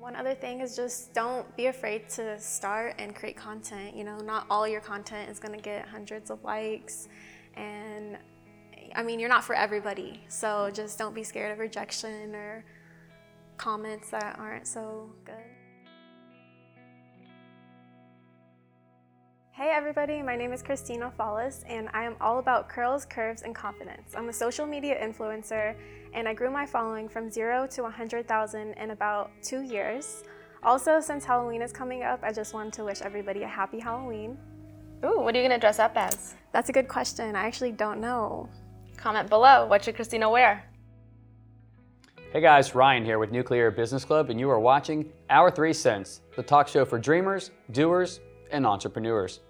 One other thing is just don't be afraid to start and create content. You know, not all your content is going to get hundreds of likes. And I mean, you're not for everybody. So just don't be scared of rejection or comments that aren't so good. Hey everybody, my name is Kristina Follis and I am all about curls, curves, and confidence. I'm a social media influencer and I grew my following from zero to 100,000 in about two years. Also, since Halloween is coming up, I just wanted to wish everybody a happy Halloween. Ooh, what are you gonna dress up as? That's a good question. I actually don't know. Comment below. What should Kristina wear? Hey guys, Ryan here with Nuclear Business Club, and you are watching Our Three Cents, the talk show for dreamers, doers, and entrepreneurs.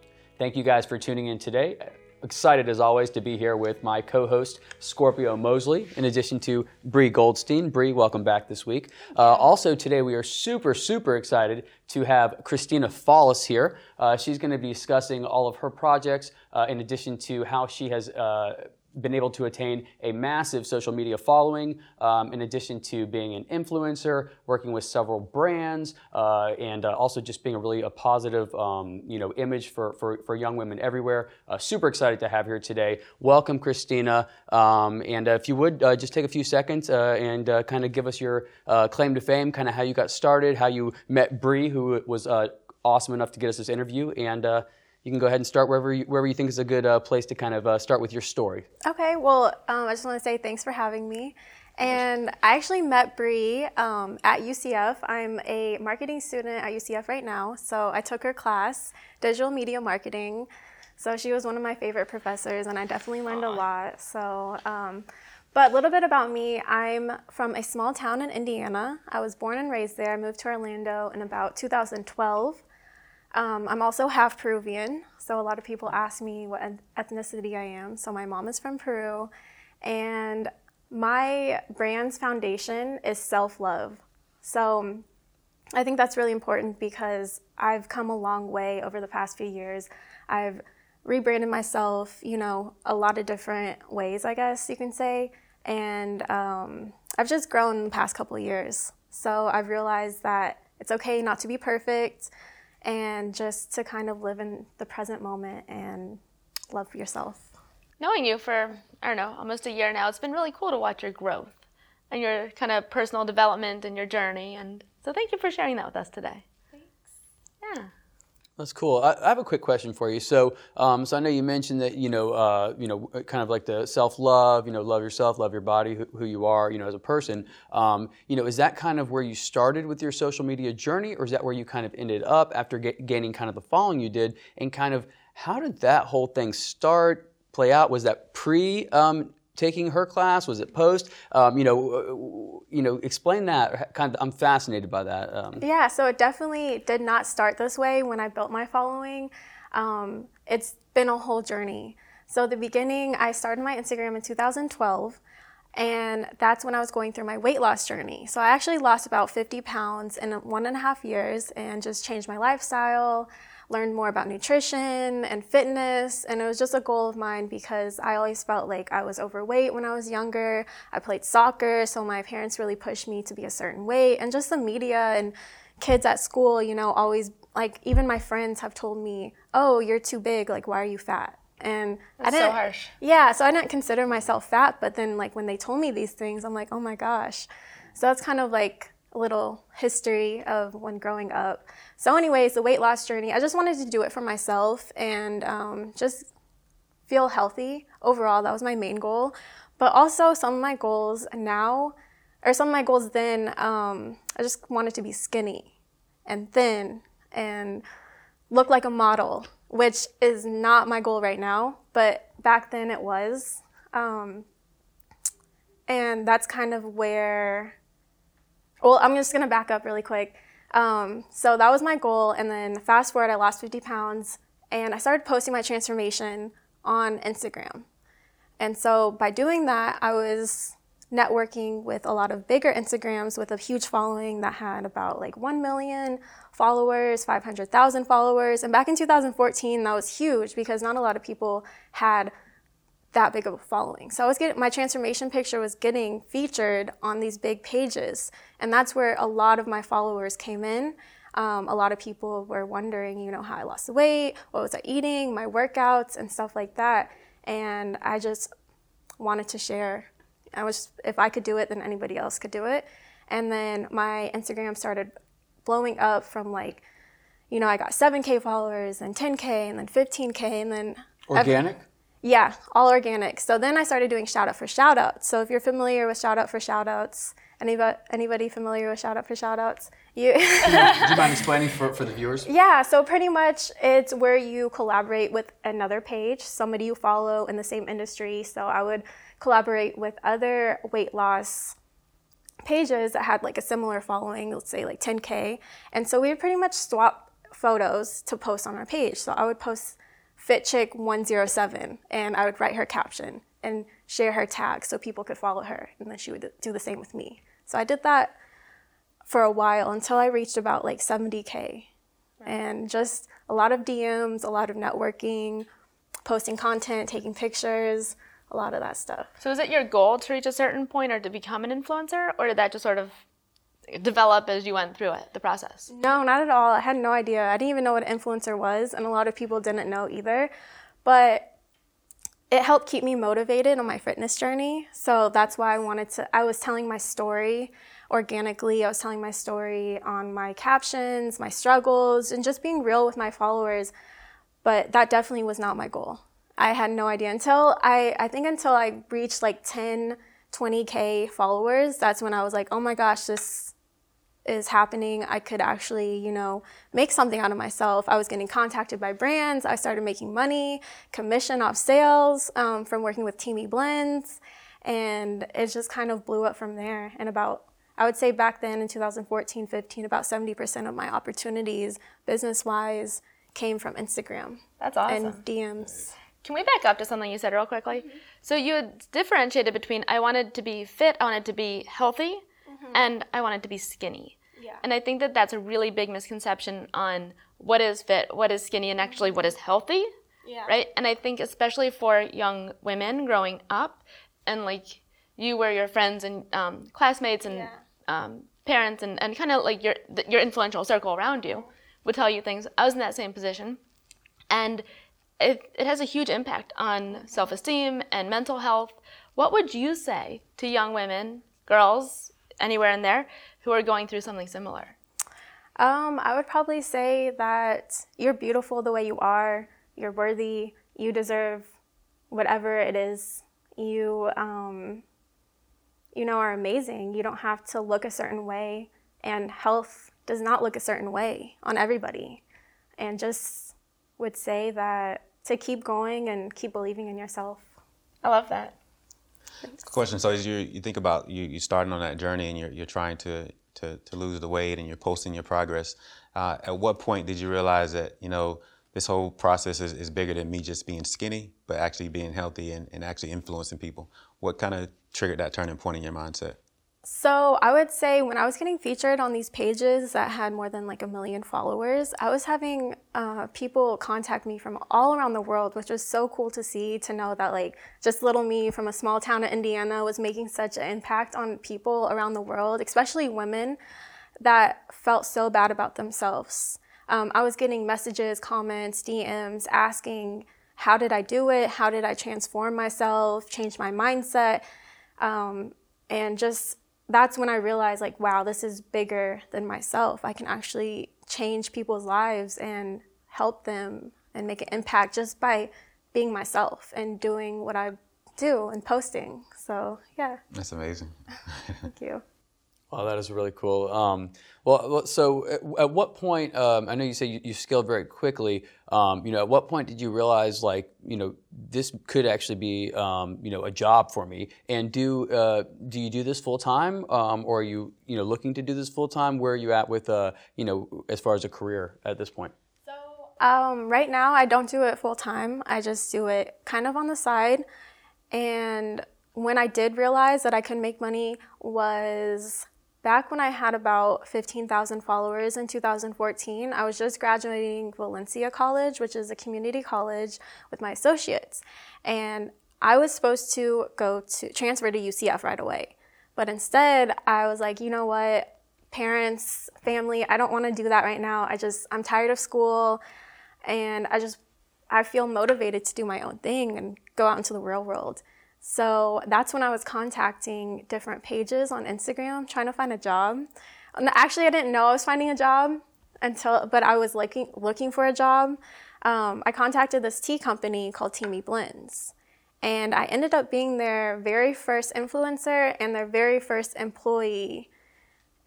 Thank you guys for tuning in today. Excited as always to be here with my co-host Scorpio Mosley, in addition to Bree Goldstein. Bree, welcome back this week. Uh, also today we are super super excited to have Kristina Follis here. Uh, she's going to be discussing all of her projects, uh, in addition to how she has uh, been able to attain a massive social media following, um, in addition to being an influencer, working with several brands, uh, and uh, also just being a really a positive, um, you know, image for, for, for young women everywhere. Uh, super excited to have here today. Welcome, Kristina. Um, and uh, if you would uh, just take a few seconds uh, and kind of give us your claim to fame, kind of how you got started, how you met Bree, who was awesome enough to get us this interview, and you can go ahead and start wherever you, wherever you think is a good uh, place to kind of uh, start with your story. Okay, well, um, I just want to say thanks for having me. And I actually met Bree um, at UCF. I'm a marketing student at UCF right now, so I took her class, digital media marketing. So she was one of my favorite professors, and I definitely learned a lot. So, um, but a little bit about me I'm from a small town in Indiana. I was born and raised there. I moved to Orlando in about 2012. Um, I'm also half Peruvian, so a lot of people ask me what ethnicity I am. So my mom is from Peru, and my brand's foundation is self love. So I think that's really important because I've come a long way over the past few years. I've rebranded myself, you know, a lot of different ways, I guess you can say. And um, I've just grown in the past couple years. So I've realized that it's okay not to be perfect and just to kind of live in the present moment and love yourself. Knowing you for, I don't know, almost a year now, it's been really cool to watch your growth and your kind of personal development and your journey. And so thank you for sharing that with us today. Thanks. Yeah. That's cool. I, I, have a quick question for you. So, um, so I know you mentioned that you know, uh, you know, kind of like the self-love. You know, love yourself, love your body, who, who you are. You know, as a person. Um, you know, is that kind of where you started with your social media journey, or is that where you kind of ended up after get, gaining kind of the following you did? And kind of how did that whole thing start, play out? Was that pre um, taking her class? Was it post? Um, you know, you know, explain that. Kind of, I'm fascinated by that. Um, yeah, so it definitely did not start this way when I built my following. Um, it's been a whole journey. So the beginning, I started my Instagram in 2012. And that's when I was going through my weight loss journey. So I actually lost about 50 pounds in one and a half years and just changed my lifestyle, learned more about nutrition and fitness. And it was just a goal of mine because I always felt like I was overweight when I was younger. I played soccer, so my parents really pushed me to be a certain weight. And just the media and kids at school, you know, always like even my friends have told me, "Oh, you're too big. Like, why are you fat?" And That's I didn't. So harsh. Yeah, so I didn't consider myself fat, but then like when they told me these things, I'm like, "Oh my gosh." So that's kind of like little history of when growing up. So, anyways, the weight loss journey, I just wanted to do it for myself and um, just feel healthy overall. That was my main goal. But also, some of my goals now, or some of my goals then, um, I just wanted to be skinny and thin and look like a model, which is not my goal right now, but back then it was. Um, and that's kind of where well, I'm just gonna back up really quick. Um, so that was my goal, and then fast forward, I lost 50 pounds, and I started posting my transformation on Instagram. And so by doing that, I was networking with a lot of bigger Instagrams with a huge following that had about like 1 million followers, 500,000 followers. And back in 2014, that was huge because not a lot of people had that big of a following. So I was getting my transformation picture was getting featured on these big pages, and that's where a lot of my followers came in. Um, a lot of people were wondering, you know, how I lost the weight, what was I eating, my workouts, and stuff like that. And I just wanted to share. I was, if I could do it, then anybody else could do it. And then my Instagram started blowing up from like, you know, I got 7K followers and 10K and then 15K and then. Organic? Every, yeah, all organic. So then I started doing shout out for shout outs. So if you're familiar with shout out for shout outs, anybody, anybody familiar with shout out for shout outs? You Do you mind explaining for, for the viewers? Yeah, so pretty much it's where you collaborate with another page, somebody you follow in the same industry. So I would collaborate with other weight loss pages that had like a similar following, let's say like 10K. And so we would pretty much swap photos to post on our page. So I would post Fit Chick 107 and I would write her caption and share her tag so people could follow her. And then she would do the same with me. So I did that for a while until I reached about like 70K. Right. And just a lot of DMs, a lot of networking, posting content, taking pictures, a lot of that stuff. So is it your goal to reach a certain point or to become an influencer or did that just sort of develop as you went through it, the process? No, not at all. I had no idea. I didn't even know what influencer was, and a lot of people didn't know either. But it helped keep me motivated on my fitness journey. So that's why I wanted to, I was telling my story organically. I was telling my story on my captions, my struggles, and just being real with my followers. But that definitely was not my goal. I had no idea until I, I think until I reached like 10, 20K followers. That's when I was like, oh my gosh, this is happening, I could actually, you know, make something out of myself. I was getting contacted by brands. I started making money, commission off sales um, from working with Teami Blends. And it just kind of blew up from there. And about, I would say back then in 2014, 15, about 70% of my opportunities business wise came from Instagram. That's awesome. And DMs. Can we back up to something you said real quickly? Mm-hmm. So you had differentiated between I wanted to be fit, I wanted to be healthy, mm-hmm. and I wanted to be skinny. Yeah. And I think that that's a really big misconception on what is fit, what is skinny, and actually what is healthy. Yeah. Right? And I think especially for young women growing up, and like you were your friends and um, classmates and yeah. um, parents and, and kind of like your your influential circle around you would tell you things. I was in that same position, and it, it has a huge impact on self-esteem and mental health. What would you say to young women, girls, anywhere in there, who are going through something similar? Um, I would probably say that you're beautiful the way you are. You're worthy. You deserve whatever it is. You, um, you know, are amazing. You don't have to look a certain way, and health does not look a certain way on everybody. And just would say that to keep going and keep believing in yourself. I love that. Question. So as you you think about you you starting on that journey and you're you're trying to to, to lose the weight and you're posting your progress. Uh, at what point did you realize that you know this whole process is, is bigger than me just being skinny, but actually being healthy and, and actually influencing people? What kind of triggered that turning point in your mindset? So I would say when I was getting featured on these pages that had more than like a million followers, I was having uh, people contact me from all around the world, which was so cool to see to know that like just little me from a small town in Indiana was making such an impact on people around the world, especially women that felt so bad about themselves. Um, I was getting messages, comments, DMs asking, how did I do it? How did I transform myself, change my mindset? Um, and just that's when I realized, like, wow, this is bigger than myself. I can actually change people's lives and help them and make an impact just by being myself and doing what I do and posting. So, yeah. That's amazing. Thank you. Wow, that is really cool. Um, well, so at, at what point? Um, I know you say you, you scaled very quickly. Um, you know, at what point did you realize, like, you know, this could actually be, um, you know, a job for me? And do uh, do you do this full time, um, or are you, you know, looking to do this full time? Where are you at with, uh, you know, as far as a career at this point? So um, right now, I don't do it full time. I just do it kind of on the side, and when I did realize that I could make money was Back when I had about 15,000 followers in 2014, I was just graduating Valencia College, which is a community college, with my associates. And I was supposed to go to transfer to UCF right away. But instead, I was like, you know what? Parents, family, I don't want to do that right now. I just, I'm tired of school and I just, I feel motivated to do my own thing and go out into the real world. So that's when I was contacting different pages on Instagram trying to find a job. Actually, I didn't know I was finding a job until, but I was looking looking for a job. Um, I contacted this tea company called Teami Blends, and I ended up being their very first influencer and their very first employee.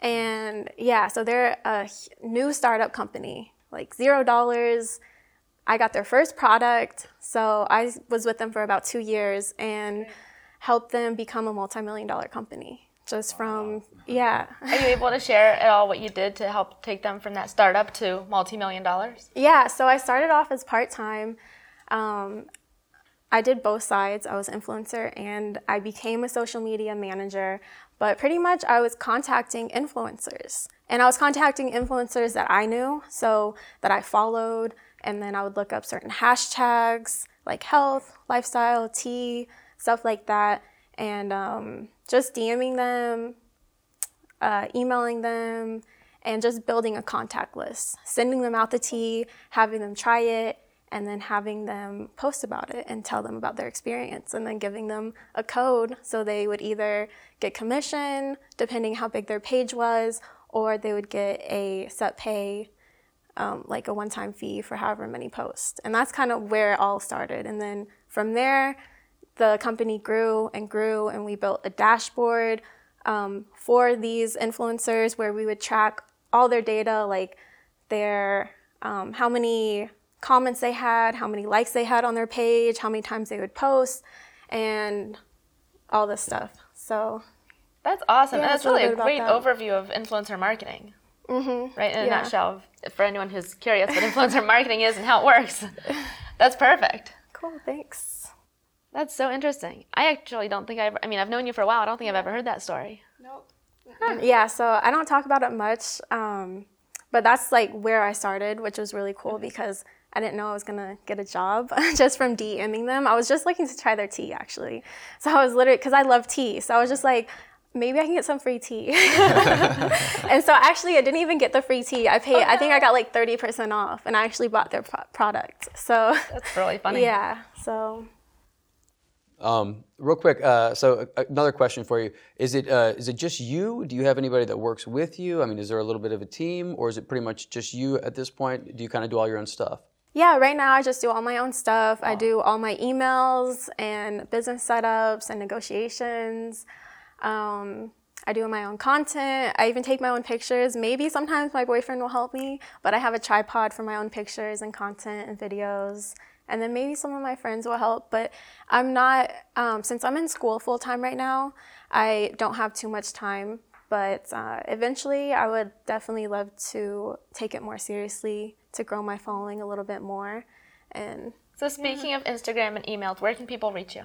And yeah, so they're a new startup company, like zero dollars. I got their first product, so I was with them for about two years and helped them become a multi-million dollar company just from yeah. Are you able to share at all what you did to help take them from that startup to multi-million dollars? Yeah so i started off as part-time. Um, i did both sides. I was influencer and i became a social media manager but pretty much i was contacting influencers. And i was contacting influencers that i knew so that i followed and then i would look up certain hashtags like health lifestyle tea stuff like that. And um, just DMing them, uh, emailing them, and just building a contact list, sending them out the tea, having them try it, and then having them post about it and tell them about their experience, and then giving them a code so they would either get commission, depending how big their page was, or they would get a set pay, um, like a one time fee for however many posts. And that's kind of where it all started. And then from there, the company grew and grew, and we built a dashboard um, for these influencers where we would track all their data, like their um, how many comments they had, how many likes they had on their page, how many times they would post, and all this stuff. So that's awesome. Yeah, and that's really a great overview of influencer marketing. Mm-hmm. Right in a yeah. nutshell, for anyone who's curious what influencer marketing is and how it works, that's perfect. Cool. Thanks. That's so interesting. I actually don't think I've, I mean, I've known you for a while. I don't think I've ever heard that story. Nope. Huh. Yeah, so I don't talk about it much, um, but that's like where I started, which was really cool because I didn't know I was gonna get a job just from DMing them. I was just looking to try their tea actually. So I was literally, because I love tea, so I was just like, maybe I can get some free tea. and so actually, I didn't even get the free tea. I paid, I think I got like 30% off, and I actually bought their pro- product. So that's really funny. Yeah, so um, real quick, uh, so another question for you: Is it uh, is it just you? Do you have anybody that works with you? I mean, is there a little bit of a team, or is it pretty much just you at this point? Do you kind of do all your own stuff? Yeah, right now I just do all my own stuff. I do all my emails and business setups and negotiations. Um, I do my own content. I even take my own pictures. Maybe sometimes my boyfriend will help me, but I have a tripod for my own pictures and content and videos and then maybe some of my friends will help. But I'm not, um, since I'm in school full time right now, I don't have too much time. But uh, eventually, I would definitely love to take it more seriously to grow my following a little bit more. And so, speaking yeah. of Instagram and emails, where can people reach you?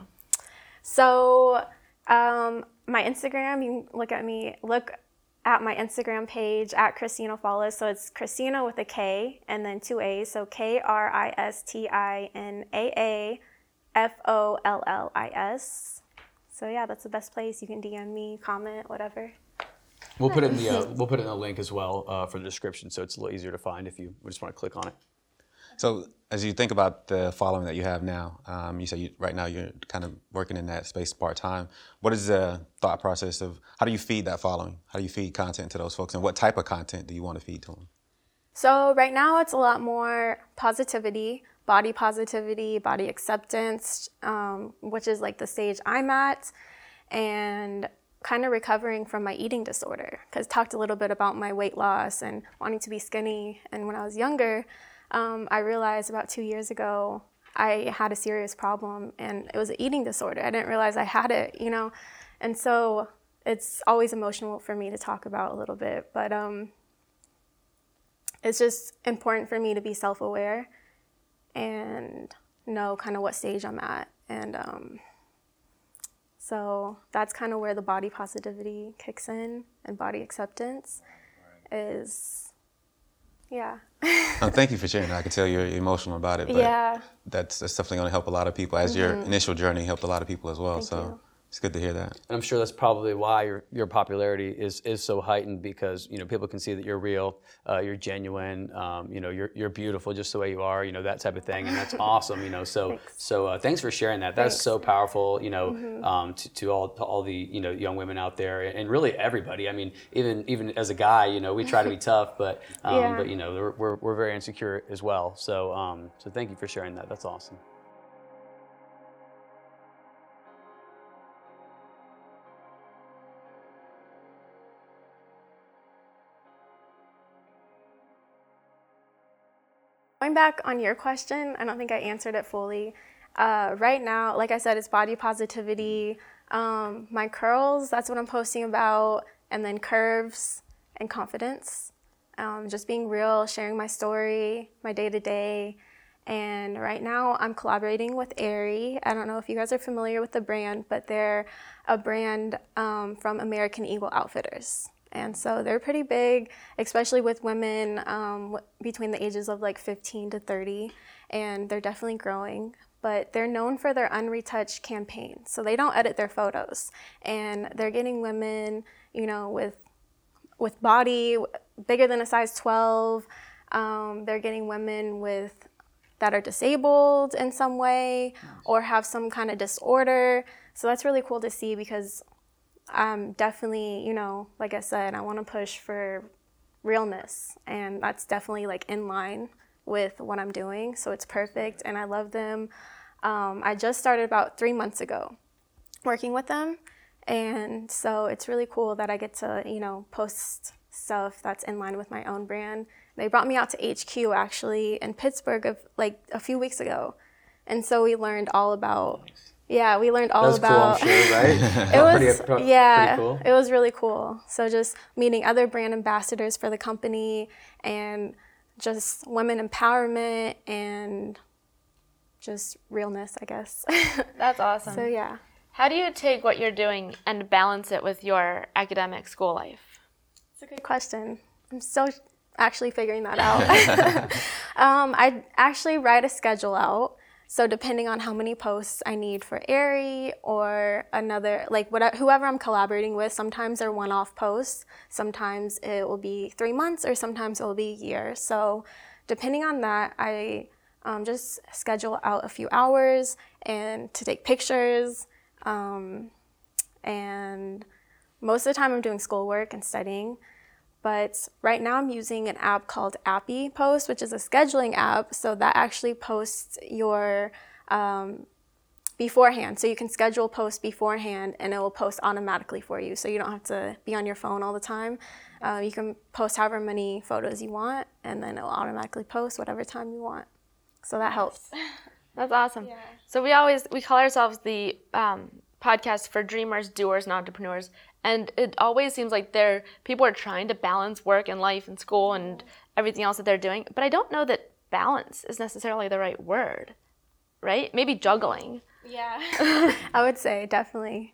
So, um, my Instagram, you can look at me, look at my Instagram page at Kristina Follis. So it's Kristina with a K and then two A's. So K R I S T I N A A F O L L I S. So yeah, that's the best place. You can DM me, comment, whatever. We'll put it in the uh, we'll put it in the link as well uh, for the description, so it's a little easier to find if you just want to click on it. So as you think about the following that you have now, um, you say you, right now you're kind of working in that space part time. What is the thought process of how do you feed that following? How do you feed content to those folks, and what type of content do you want to feed to them? So right now it's a lot more positivity, body positivity, body acceptance, um, which is like the stage I'm at, and kind of recovering from my eating disorder. Because talked a little bit about my weight loss and wanting to be skinny, and when I was younger um, I realized about two years ago I had a serious problem and it was an eating disorder. I didn't realize I had it, you know, and so it's always emotional for me to talk about a little bit, but um, it's just important for me to be self aware and know kind of what stage I'm at. And um, so that's kind of where the body positivity kicks in and body acceptance is Yeah. oh, thank you for sharing. I can tell you're emotional about it. But yeah. That's that's definitely going to help a lot of people. As mm-hmm. your initial journey helped a lot of people as well. Thank so. You. It's good to hear that. And I'm sure that's probably why your, your popularity is, is so heightened because you know people can see that you're real, uh, you're genuine, um, you know you're, you're beautiful just the way you are, you know that type of thing, and that's awesome. You know, so thanks. so uh, thanks for sharing that. That's thanks. so powerful. You know, mm-hmm. um, to, to all to all the you know young women out there, and really everybody. I mean, even even as a guy, you know, we try to be tough, but um, yeah. but you know we're, we're, we're very insecure as well. So um, so thank you for sharing that. That's awesome. Going back on your question, I don't think I answered it fully. Uh, right now, like I said, it's body positivity. Um, my curls, that's what I'm posting about, and then curves and confidence. Um, just being real, sharing my story, my day to day. And right now, I'm collaborating with Aerie. I don't know if you guys are familiar with the brand, but they're a brand um, from American Eagle Outfitters. And so they're pretty big, especially with women um, between the ages of like 15 to 30, and they're definitely growing. But they're known for their unretouched campaign. So they don't edit their photos. And they're getting women, you know, with, with body bigger than a size 12. Um, they're getting women with that are disabled in some way or have some kind of disorder. So that's really cool to see because I'm definitely, you know, like I said, I want to push for realness, and that's definitely like in line with what I'm doing. So it's perfect, and I love them. Um, I just started about three months ago working with them, and so it's really cool that I get to, you know, post stuff that's in line with my own brand. They brought me out to HQ actually in Pittsburgh of like a few weeks ago, and so we learned all about yeah, we learned all That's about. cool, I'm sure, right? it was pretty, pretty, yeah, pretty cool. it was really cool. So just meeting other brand ambassadors for the company and just women empowerment and just realness, I guess. That's awesome. so yeah. How do you take what you're doing and balance it with your academic school life? It's a good question. I'm still actually figuring that out. um, I actually write a schedule out so depending on how many posts I need for Aerie or another, like whatever, whoever I'm collaborating with, sometimes they're one-off posts. Sometimes it will be three months, or sometimes it will be a year. So depending on that, I um, just schedule out a few hours and to take pictures. Um, and most of the time, I'm doing schoolwork and studying. But right now I'm using an app called Appy Post, which is a scheduling app. So that actually posts your um, beforehand. So you can schedule posts beforehand and it will post automatically for you. So you don't have to be on your phone all the time. Uh, you can post however many photos you want and then it will automatically post whatever time you want. So that helps. That's awesome. Yeah. So we always we call ourselves the um, podcast for dreamers, doers, and entrepreneurs. And it always seems like they're people are trying to balance work and life and school and everything else that they're doing. But I don't know that balance is necessarily the right word, right? Maybe juggling. Yeah, I would say definitely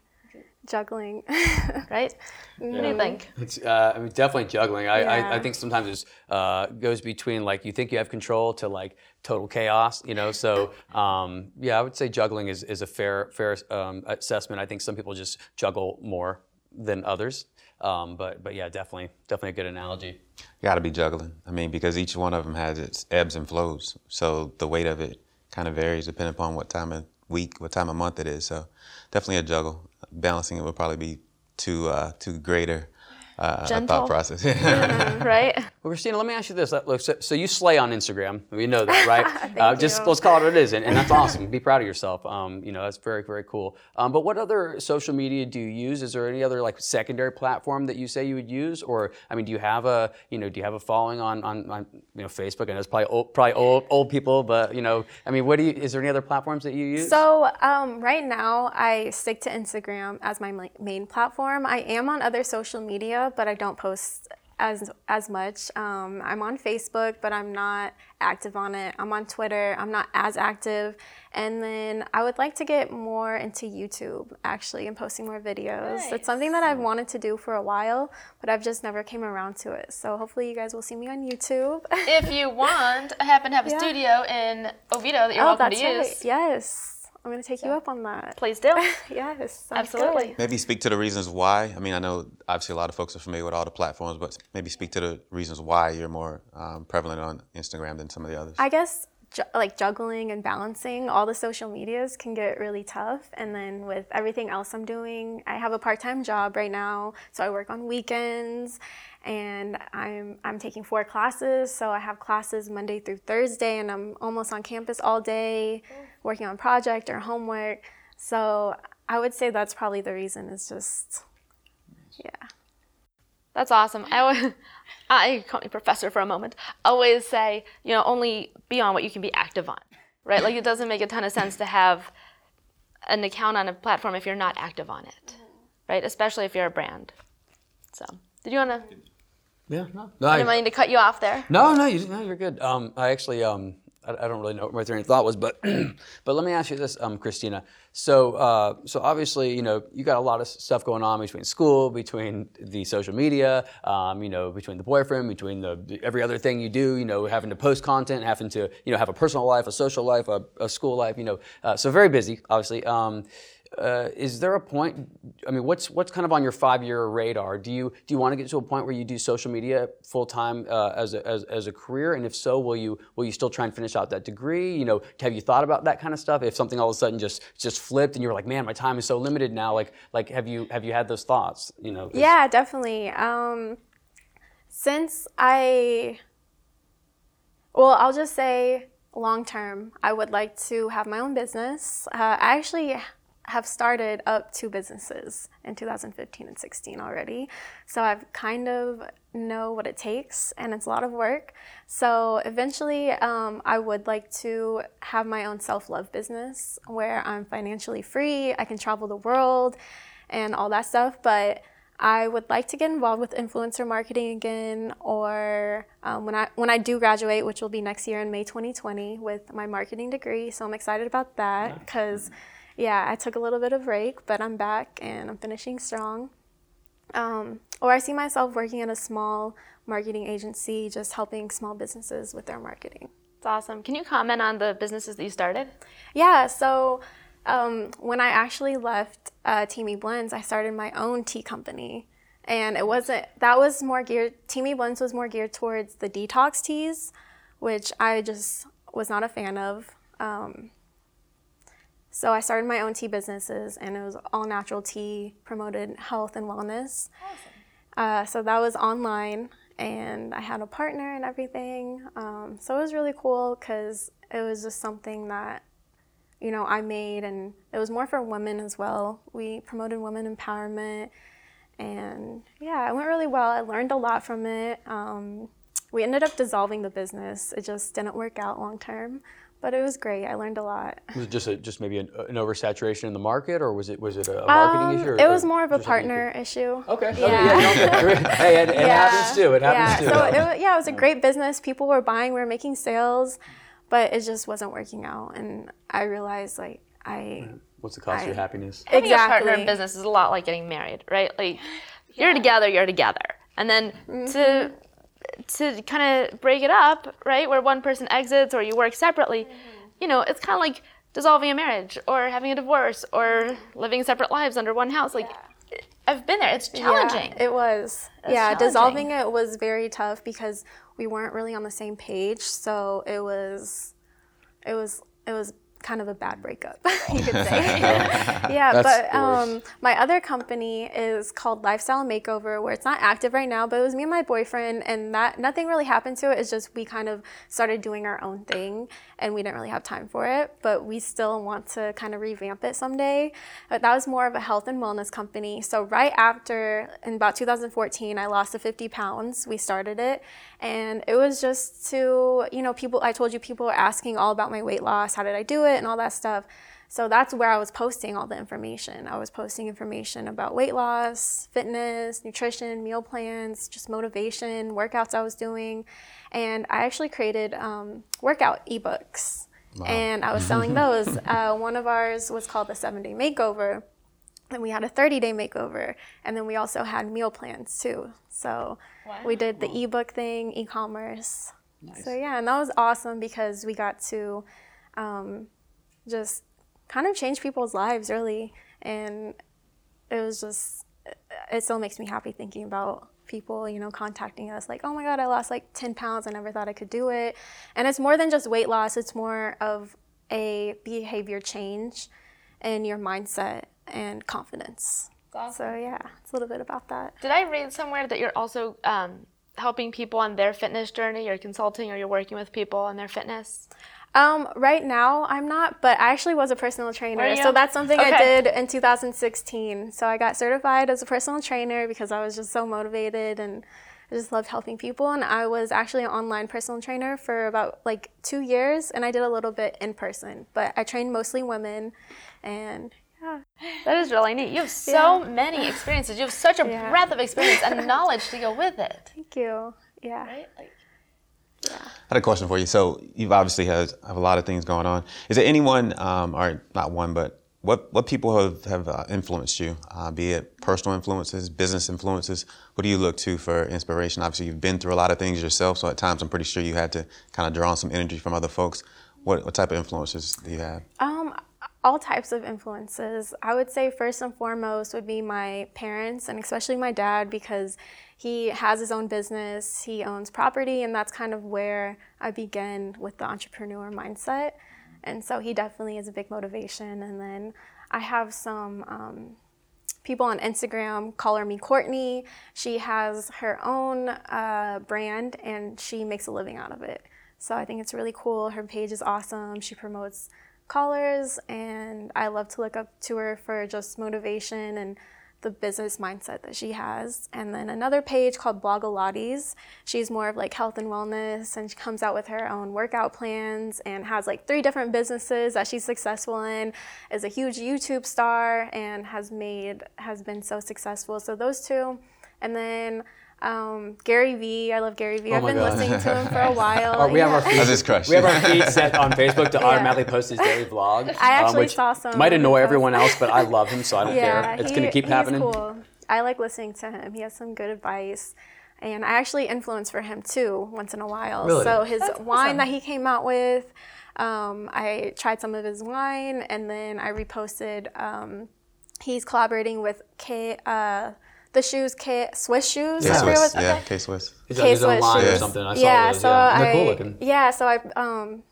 juggling. right? What do you think? It's uh, I mean, definitely juggling. I, I, I think sometimes it uh, goes between like you think you have control to like total chaos. You know, so um, yeah, I would say juggling is, is a fair fair um, assessment. I think some people just juggle more than others. Um, but but yeah, definitely definitely a good analogy. Got to be juggling. I mean, because each one of them has its ebbs and flows. So the weight of it kind of varies depending upon what time of week, what time of month it is. So definitely a juggle. Balancing it would probably be too uh, greater uh, a thought process. yeah, right? Well, Kristina, let me ask you this. Look, so, so you slay on Instagram. We know that, right? Thank uh, just you. let's call it what it is, and, and that's awesome. Be proud of yourself. Um, you know, that's very, very cool. Um, but what other social media do you use? Is there any other like secondary platform that you say you would use, or I mean, do you have a you know do you have a following on on, on you know Facebook? And it's probably old, probably old old people, but you know, I mean, what do you? Is there any other platforms that you use? So um, right now, I stick to Instagram as my main platform. I am on other social media, but I don't post as as much. Um, I'm on Facebook, but I'm not active on it. I'm on Twitter. I'm not as active. And then I would like to get more into YouTube actually and posting more videos. Nice. It's something that I've wanted to do for a while, but I've just never came around to it. So hopefully you guys will see me on YouTube. if you want, I happen to have a yeah. studio in Oviedo that you're oh, welcome to use. Right. Yes. I'm going to take so, you up on that. Please do. yes, absolutely. Good. Maybe speak to the reasons why. I mean, I know obviously a lot of folks are familiar with all the platforms, but maybe speak to the reasons why you're more um, prevalent on Instagram than some of the others. I guess ju- like juggling and balancing all the social medias can get really tough. And then with everything else I'm doing, I have a part time job right now, so I work on weekends and I'm I'm taking four classes. So I have classes Monday through Thursday, and I'm almost on campus all day, working on project or homework. So I would say that's probably the reason. It's just, yeah. That's awesome. I would, I call me professor for a moment. Always say, you know, only be on what you can be active on, right? Like it doesn't make a ton of sense to have an account on a platform if you're not active on it, right? Especially if you're a brand. So, did you want to? Yeah, no. no I didn't mean to cut you off there. No, no, you, no you're good. Um, I actually, um, I, I, don't really know what my train of thought was, but but let me ask you this, um, Kristina. So uh, so obviously, you know, you got a lot of stuff going on between school, between the social media, um, you know, between the boyfriend, between the every other thing you do, you know, having to post content, having to you know have a personal life, a social life, a, a school life, you know, uh, so very busy, obviously. Um, uh, is there a point? I mean, what's what's kind of on your five year radar? Do you do you want to get to a point where you do social media full time uh, as, a, as as a career? And if so, will you will you still try and finish out that degree? You know, have you thought about that kind of stuff? If something all of a sudden just just flipped and you were like, man, my time is so limited now. Like like have you have you had those thoughts? You know? Yeah, definitely. Um, since I, well, I'll just say long term, I would like to have my own business. Uh, I actually have started up two businesses in 2015 and 16 already. So I've kind of know what it takes and it's a lot of work. So eventually um, I would like to have my own self-love business where I'm financially free, I can travel the world and all that stuff. But I would like to get involved with influencer marketing again, or um, when I when I do graduate, which will be next year in May 2020, with my marketing degree. So I'm excited about that because yeah, I took a little bit of break, but I'm back and I'm finishing strong. Um, or I see myself working in a small marketing agency, just helping small businesses with their marketing. It's awesome. Can you comment on the businesses that you started? Yeah, so um, when I actually left uh, Teami Blends, I started my own tea company. And it wasn't, that was more geared, Teami Blends was more geared towards the detox teas, which I just was not a fan of. Um, so I started my own tea businesses, and it was all natural tea, promoted health and wellness. Awesome. Uh, so that was online, and I had a partner and everything. Um, so it was really cool because it was just something that you know I made, and it was more for women as well. We promoted women empowerment, and yeah, it went really well. I learned a lot from it. Um, we ended up dissolving the business. It just didn't work out long term but it was great. I learned a lot. Was it just a, just maybe an, an oversaturation in the market, or was it was it a marketing um, issue? Or, it was more of a partner issue. Okay. Yeah. Okay, yeah, hey, it, it yeah. happens too. It happens yeah. too. So it, yeah, it was a great business. People were buying. We were making sales, but it just wasn't working out. And I realized like I. What's the cost I, of your happiness? Exactly. Having a partner in business is a lot like getting married, right? Like you're together, you're together, and then mm-hmm. to to kind of break it up, right, where one person exits or you work separately, mm-hmm. you know, it's kind of like dissolving a marriage or having a divorce or living separate lives under one house. Like, yeah. I've been there. It's challenging. Yeah, it was. yeah, dissolving it was very tough because we weren't really on the same page. So it was, it was, it was kind of a bad breakup, you could say. yeah, but um, my other company is called Lifestyle Makeover, where it's not active right now, but it was me and my boyfriend, and that nothing really happened to it. It's just we kind of started doing our own thing, and we didn't really have time for it, but we still want to kind of revamp it someday. But that was more of a health and wellness company. So right after, in about 2014, I lost the 50 pounds. We started it, and it was just to, you know, people. I told you people were asking all about my weight loss. How did I do it? And all that stuff. So that's where I was posting all the information. I was posting information about weight loss, fitness, nutrition, meal plans, just motivation, workouts I was doing. And I actually created um, workout ebooks. Wow. And I was selling those. uh, one of ours was called the seven day makeover. And we had a 30 day makeover. And then we also had meal plans too. So wow. we did the ebook thing, e commerce. Nice. So yeah, and that was awesome because we got to um, just kind of changed people's lives really. And it was just, it still makes me happy thinking about people, you know, contacting us like, oh my God, I lost like 10 pounds. I never thought I could do it. And it's more than just weight loss, it's more of a behavior change in your mindset and confidence. Awesome. So, yeah, it's a little bit about that. Did I read somewhere that you're also um, helping people on their fitness journey? You're consulting or you're working with people on their fitness? Um, right now, I'm not, but I actually was a personal trainer. So that's something okay. I did in 2016. So I got certified as a personal trainer because I was just so motivated and I just loved helping people. And I was actually an online personal trainer for about like two years, and I did a little bit in person, but I trained mostly women. And yeah. That is really neat. You have so yeah. many experiences. You have such a yeah. breadth of experience and knowledge to go with it. Thank you. Yeah. Right? Like, yeah. I had a question for you. So you've obviously has, have a lot of things going on. Is there anyone, um, or not one, but what what people have have uh, influenced you? Uh, be it personal influences, business influences. What do you look to for inspiration? Obviously, you've been through a lot of things yourself, so at times I'm pretty sure you had to kind of draw on some energy from other folks. What what type of influences do you have? Um, all types of influences. I would say first and foremost would be my parents and especially my dad because he has his own business, he owns property, and that's kind of where I begin with the entrepreneur mindset. And so he definitely is a big motivation. And then I have some um, people on Instagram call her me Courtney. She has her own uh, brand and she makes a living out of it. So I think it's really cool. Her page is awesome. She promotes collars, and I love to look up to her for just motivation and the business mindset that she has. And then another page called Blogilates. She's more of like health and wellness and she comes out with her own workout plans and has like three different businesses that she's successful in, is a huge YouTube star and has made has been so successful. So those two. And then um, Gary Vee, I love Gary Vee. Oh I've been God. listening to him for a while. oh, we have our feed, We have our feed set on Facebook to yeah. automatically post his daily vlog. I actually um, which saw some. Might annoy everyone else, but I love him, so I don't yeah, care. It's he, going to keep happening. Cool. I like listening to him. He has some good advice. And I actually influence for him too once in a while. Really? So his That's wine awesome. that he came out with, um, I tried some of his wine, and then I reposted. Um, he's collaborating with K. Uh, the shoes, K Swiss shoes. K Swiss, yeah, K Swiss. K Swiss shoes. or something. I yeah. So yeah, they're cool looking. Yeah, so I um,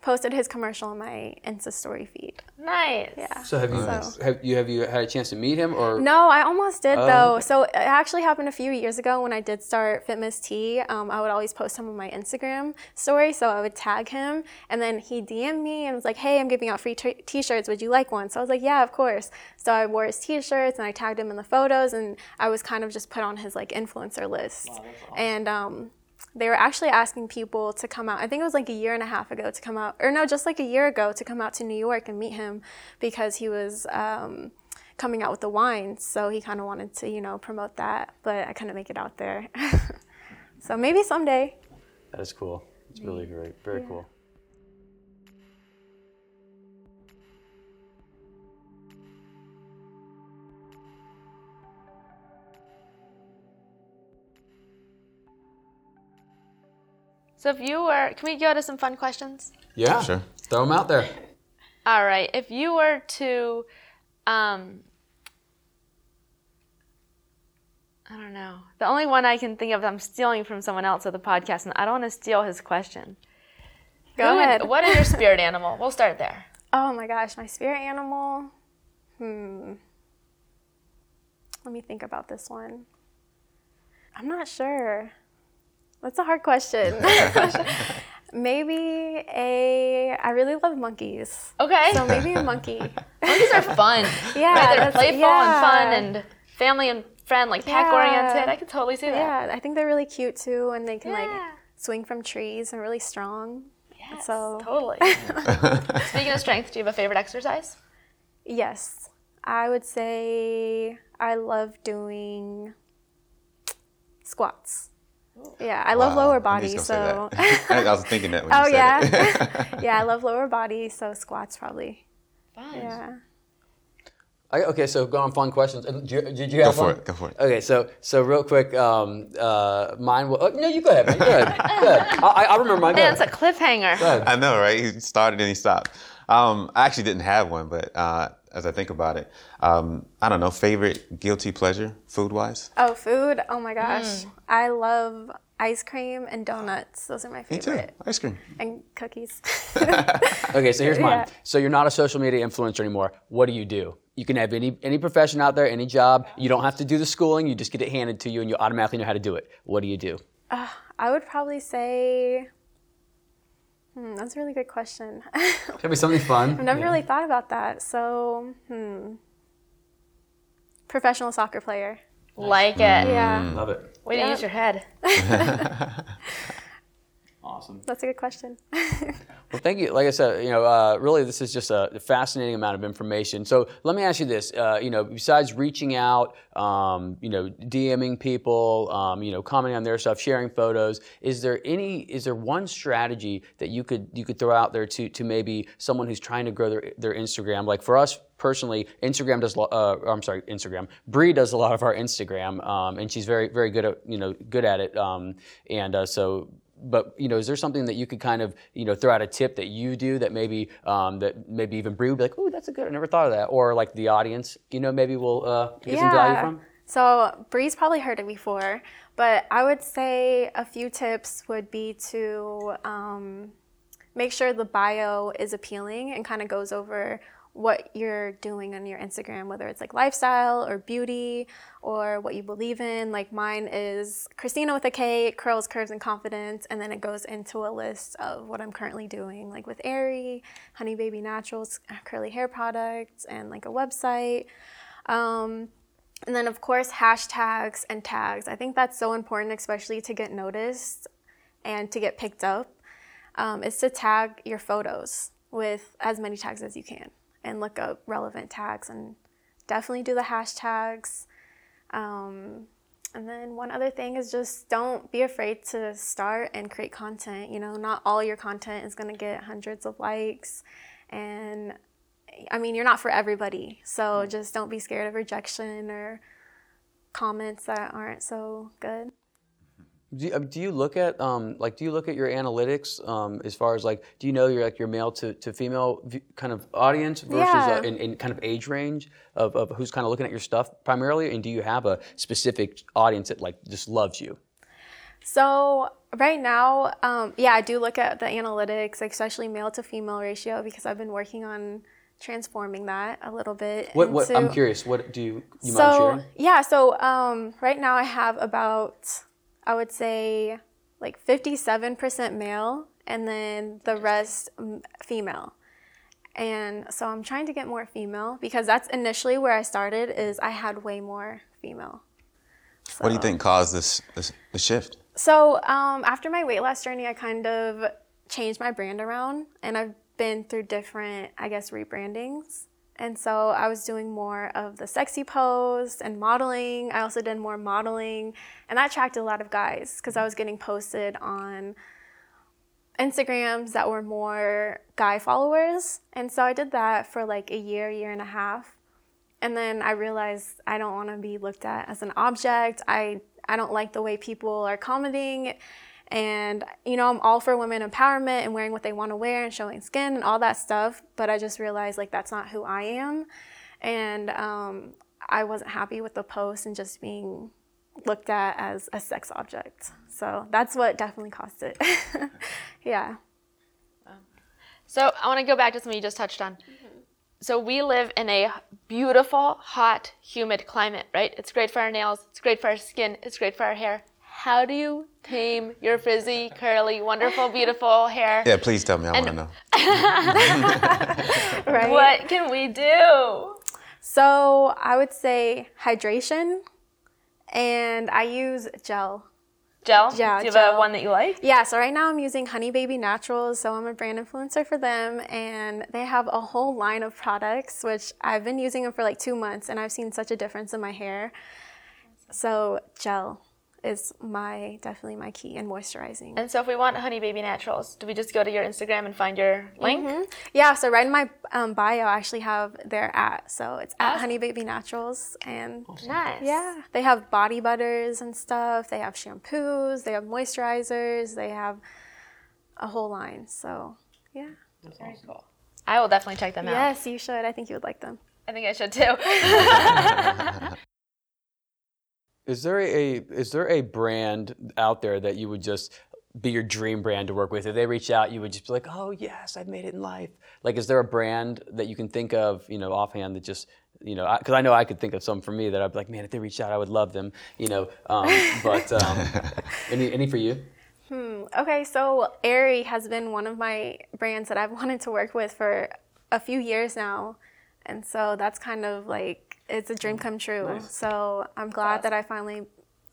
posted his commercial on my Insta story feed. Nice. Yeah. So have you so. have you have you had a chance to meet him or? No, I almost did oh. though. So it actually happened a few years ago when I did start Fitmiss T. Um, I would always post him on my Instagram story, so I would tag him, and then he DM'd me and was like, "Hey, I'm giving out free t- t-shirts. Would you like one?" So I was like, "Yeah, of course." So I wore his t-shirts and I tagged him in the photos, and I was kind of just put on his like influencer list. Wow, awesome. And um, they were actually asking people to come out. I think it was like a year and a half ago to come out, or no, just like a year ago to come out to New York and meet him because he was um, coming out with the wine. So he kind of wanted to, you know, promote that, but I couldn't make it out there. so maybe someday. That is cool. It's really great. Very yeah. cool. So if you were, can we go to some fun questions? Yeah, sure. Throw them out there. All right. If you were to, um, I don't know. The only one I can think of, I'm stealing from someone else of the podcast, and I don't want to steal his question. Go Who ahead. Would, what is your spirit animal? We'll start there. Oh my gosh, my spirit animal. Hmm. Let me think about this one. I'm not sure. That's a hard question. maybe a. I really love monkeys. Okay. So maybe a monkey. monkeys are fun. Yeah. Right? They're playful yeah. and fun and family and friend, like pack oriented. I could totally see that. Yeah, I think they're really cute too, and they can yeah. like swing from trees and really strong. Yes, So totally. Speaking of strength, do you have a favorite exercise? yes, I would say I love doing squats. Yeah, I love Wow, lower I knew body, he so. say that. I was thinking that when oh you said yeah, it. yeah, I love lower body, so squats probably. Fun. Yeah. I, okay, so go on fun questions. Did you, did you have Go for one? it, go for it. Okay, so so real quick, um, uh, mine. Will, oh, no, you go ahead, man. Go ahead. Go ahead. I, I remember mine. Go Man, it's a cliffhanger. I know, right? He started and he stopped. Um, I actually didn't have one, but uh, as I think about it, um, I don't know. Favorite guilty pleasure, food wise? Oh, food. Oh my gosh, Mm. I love ice cream and donuts. Those are my favorite. Me too. Ice cream. And cookies. Okay, so here's mine. Yeah. So you're not a social media influencer anymore. What do you do? You can have any any profession out there, any job. You don't have to do the schooling. You just get it handed to you, and you automatically know how to do it. What do you do? I would probably say. Hmm, that's a really good question. Could be something fun. I've never really thought about that. So, hmm. Professional soccer player. Like it. Yeah, Love it. Way to Yeah. use your head. Awesome. that's a good question. Well, thank you. Like I said, you know, uh, really, this is just a fascinating amount of information. So let me ask you this: uh, you know, besides reaching out, um, you know, DMing people, um, you know, commenting on their stuff, sharing photos, is there any? Is there one strategy that you could you could throw out there to to maybe someone who's trying to grow their their Instagram? Like for us personally, Instagram does. lo- Uh, I'm sorry, Instagram. Bree does a lot of our Instagram, um, and she's very very good at you know good at it. Um, and uh, so but you know, is there something that you could kind of you know throw out a tip that you do that maybe um, that maybe even Bree would be like, oh, that's a good. I never thought of that. Or like the audience, you know, maybe we'll uh, get some value from. So Bree's probably heard it before, but I would say a few tips would be to um, make sure the bio is appealing and kind of goes over what you're doing on your Instagram, whether it's like lifestyle or beauty or what you believe in. Like mine is Kristina with a K, curls, curves, and confidence, and then it goes into a list of what I'm currently doing, like with Aerie, Honey Baby Naturals, curly hair products, and like a website. Um, and then, of course, hashtags and tags. I think that's so important, especially to get noticed and to get picked up, um, is to tag your photos with as many tags as you can and look up relevant tags and definitely do the hashtags. Um, and then one other thing is just don't be afraid to start and create content. You know, not all your content is going to get hundreds of likes. And I mean, you're not for everybody. So just don't be scared of rejection or comments that aren't so good. Do you, um, do you look at um, like do you look at your analytics um, as far as like do you know your like your male to, to female v- kind of audience versus Yeah. uh, in, in kind of age range of, of who's kind of looking at your stuff primarily and do you have a specific audience that like just loves you? So right now, um, yeah, I do look at the analytics, especially male to female ratio, because I've been working on transforming that a little bit. What what I'm curious what do you you mind so sharing? yeah, so um, right now I have about I would say like 57% male, and then the rest mm, female. And so I'm trying to get more female because that's initially where I started. Is I had way more female. What do you think caused this, this the shift? So um, after my weight loss journey, I kind of changed my brand around, and I've been through different, I guess, rebrandings. And so I was doing more of the sexy pose and modeling. I also did more modeling, and that attracted a lot of guys because I was getting posted on Instagrams that were more guy followers. And so I did that for like a year, year and a half. And then I realized I don't want to be looked at as an object. I I don't like the way people are commenting and you know, I'm all for women empowerment and wearing what they want to wear and showing skin and all that stuff, but I just realized like that's not who I am. And um, I wasn't happy with the post and just being looked at as a sex object. So that's what definitely caused it. yeah. So I want to go back to something you just touched on. So we live in a beautiful, hot, humid climate, right? It's great for our nails, it's great for our skin, it's great for our hair. How do you tame your frizzy, curly, wonderful, beautiful hair? Yeah, please tell me. I want to know. Right. What can we do? So I would say hydration, and I use gel. gel? Yeah, Do you have gel. a one that you like? Yeah, so right now I'm using Honey Baby Naturals, so I'm a brand influencer for them, and they have a whole line of products, which I've been using them for like two months, and I've seen such a difference in my hair. So gel is my definitely my key and moisturizing. And so if we want Honey Baby Naturals, do we just go to your Instagram and find your link? Mm-hmm. Yeah, so right in my um, bio, I actually have their at, so it's at Honey Baby Naturals, and Nice. yeah, they have body butters and stuff. They have shampoos, they have moisturizers, they have a whole line. So yeah. Very cool. I will definitely check them out. Yes, you should. I think you would like them. I think I should too. Is there a is there a brand out there that you would just be your dream brand to work with? If they reach out, you would just be like, "Oh yes, I've made it in life." Like, is there a brand that you can think of, you know, offhand that just, you know, because I, know I could think of some for me that I'd be like, "Man, if they reached out, I would love them," you know. Um, but um, any any for you? Hmm. Okay, so Aerie has been one of my brands that I've wanted to work with for a few years now. And so that's kind of like it's a dream come true. So I'm glad that I finally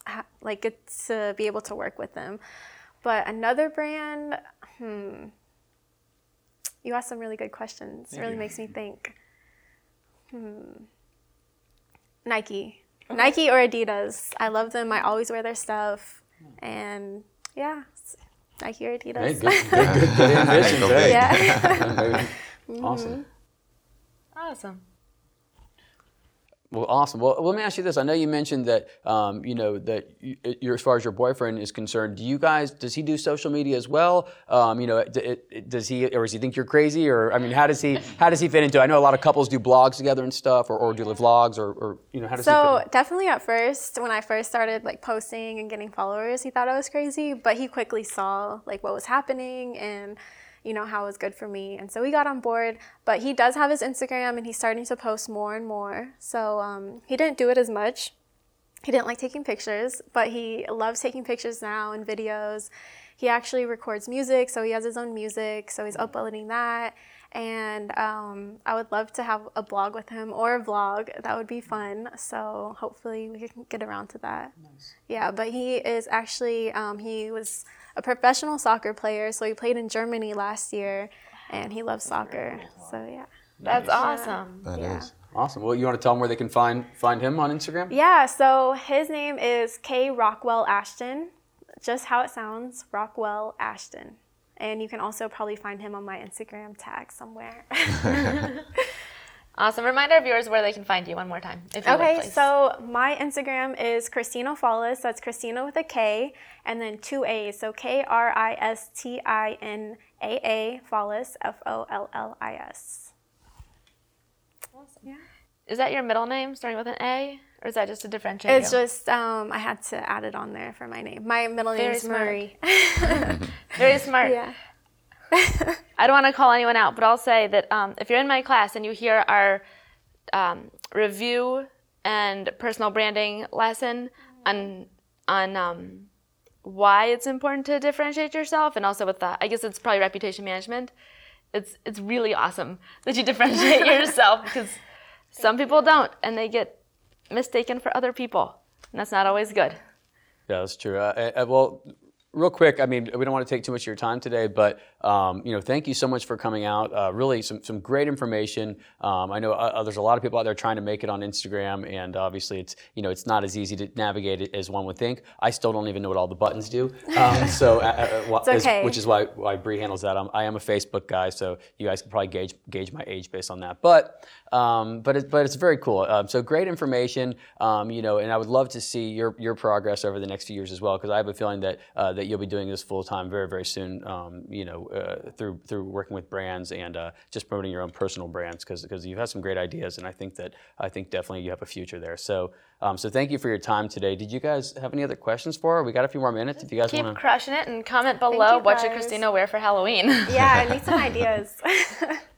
ha- like get to be able to work with them. But another brand, hmm. You asked some really good questions. it really makes me think. Hmm. Nike. Nike or Adidas. I love them. I always wear their stuff. And yeah, Nike or Adidas. Hey, good, good, good, good ambitions Go there. big. Yeah. Awesome. Awesome. Well, awesome. Well, let me ask you this. I know you mentioned that, um, you know, that you, you're, as far as your boyfriend is concerned, do you guys, does he do social media as well? Um, you know, d- it- does he, or does he think you're crazy? Or, I mean, how does he, how does he fit into it? I know a lot of couples do blogs together and stuff, or, or do vlogs, or, or, you know, how does he So definitely at first, when I first started like posting and getting followers, he thought I was crazy, but he quickly saw like what was happening and you know how it was good for me, and so we got on board. But he does have his Instagram, and he's starting to post more and more. So um, he didn't do it as much. He didn't like taking pictures, but he loves taking pictures now and videos. He actually records music, so he has his own music, so he's uploading that. And um, I would love to have a blog with him or a vlog. That would be fun. So hopefully we can get around to that. Nice. Yeah, but he is actually, um, he was a professional soccer player, so he played in Germany last year, and he loves soccer. So yeah. That's awesome. That Yeah. is. Awesome. Well, you want to tell them where they can find, find him on Instagram? Yeah, so his name is K Rockwell Ashton. Just how it sounds, Rockwell Ashton. And you can also probably find him on my Instagram tag somewhere. Awesome. Remind our viewers where they can find you one more time. If you would, okay, please. so my Instagram is Kristina Follis. That's Kristina with a K and then two A's. So K R I S T I N A A Fallis, Follis, F O L L I S. is that your middle name starting with an A, or is that just to differentiate It's just, um, I had to add it on there for my name. My middle name Very is smart. Marie. Very smart. yeah. I don't want to call anyone out, but I'll say that um, if you're in my class and you hear our um, review and personal branding lesson on on um, why it's important to differentiate yourself, and also with the, I guess it's probably reputation management. It's it's really awesome that you differentiate yourself because some people don't, and they get mistaken for other people, and that's not always good. Yeah, that's true. Uh, uh, well, real quick, I mean, we don't want to take too much of your time today, but um, you know, thank you so much for coming out. Uh, really, some some great information. Um, I know uh, there's a lot of people out there trying to make it on Instagram, and obviously, it's you know, it's not as easy to navigate it as one would think. I still don't even know what all the buttons do. Um, so, uh, uh, okay. which is why why Bree handles that. I'm, I am a Facebook guy, so you guys can probably gauge gauge my age based on that. But um, but it, but it's very cool. Um, so great information, um, you know, and I would love to see your your progress over the next few years as well, because I have a feeling that uh, that you'll be doing this full time very very soon. Um, you know, uh, through through working with brands and uh, just promoting your own personal brands, because because you've had some great ideas, and I think that I think definitely you have a future there. So. Um, so thank you for your time today. Did you guys have any other questions for her? We got a few more minutes. If you guys Keep want to. Keep crushing it and comment below you, what should. Kristina wear for Halloween. yeah, I need some ideas.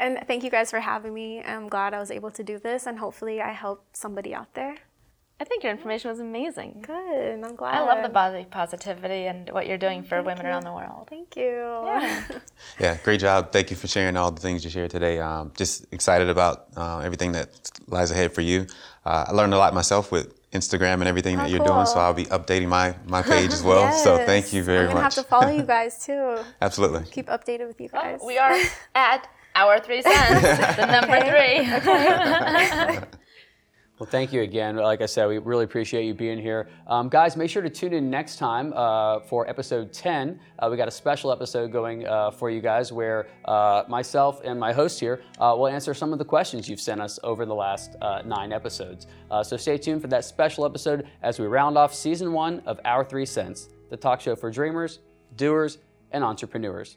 and thank you guys for having me. I'm glad I was able to do this, and hopefully, I helped somebody out there. I think your information was amazing. Good. I'm glad. I love the body positivity and what you're doing for Thank women you. around the world. Thank you. Yeah. Yeah, great job. Thank you for sharing all the things you shared today. Um, just excited about uh, everything that lies ahead for you. Uh, I learned a lot myself with Instagram and everything Oh, that you're doing, so. I'll be updating my, my page as well. So thank you Yes. very I'm gonna much. have to follow you guys too. Absolutely. Keep updated with you guys. we are at our three cents, the number three. Well, thank you again. Like I said, we really appreciate you being here. Um, guys, make sure to tune in next time uh, for episode 10. Uh, we got a special episode going uh, for you guys where uh, myself and my host here uh, will answer some of the questions you've sent us over the last uh, nine episodes. Uh, so stay tuned for that special episode as we round off season one of Our Three Cents, the talk show for dreamers, doers, and entrepreneurs.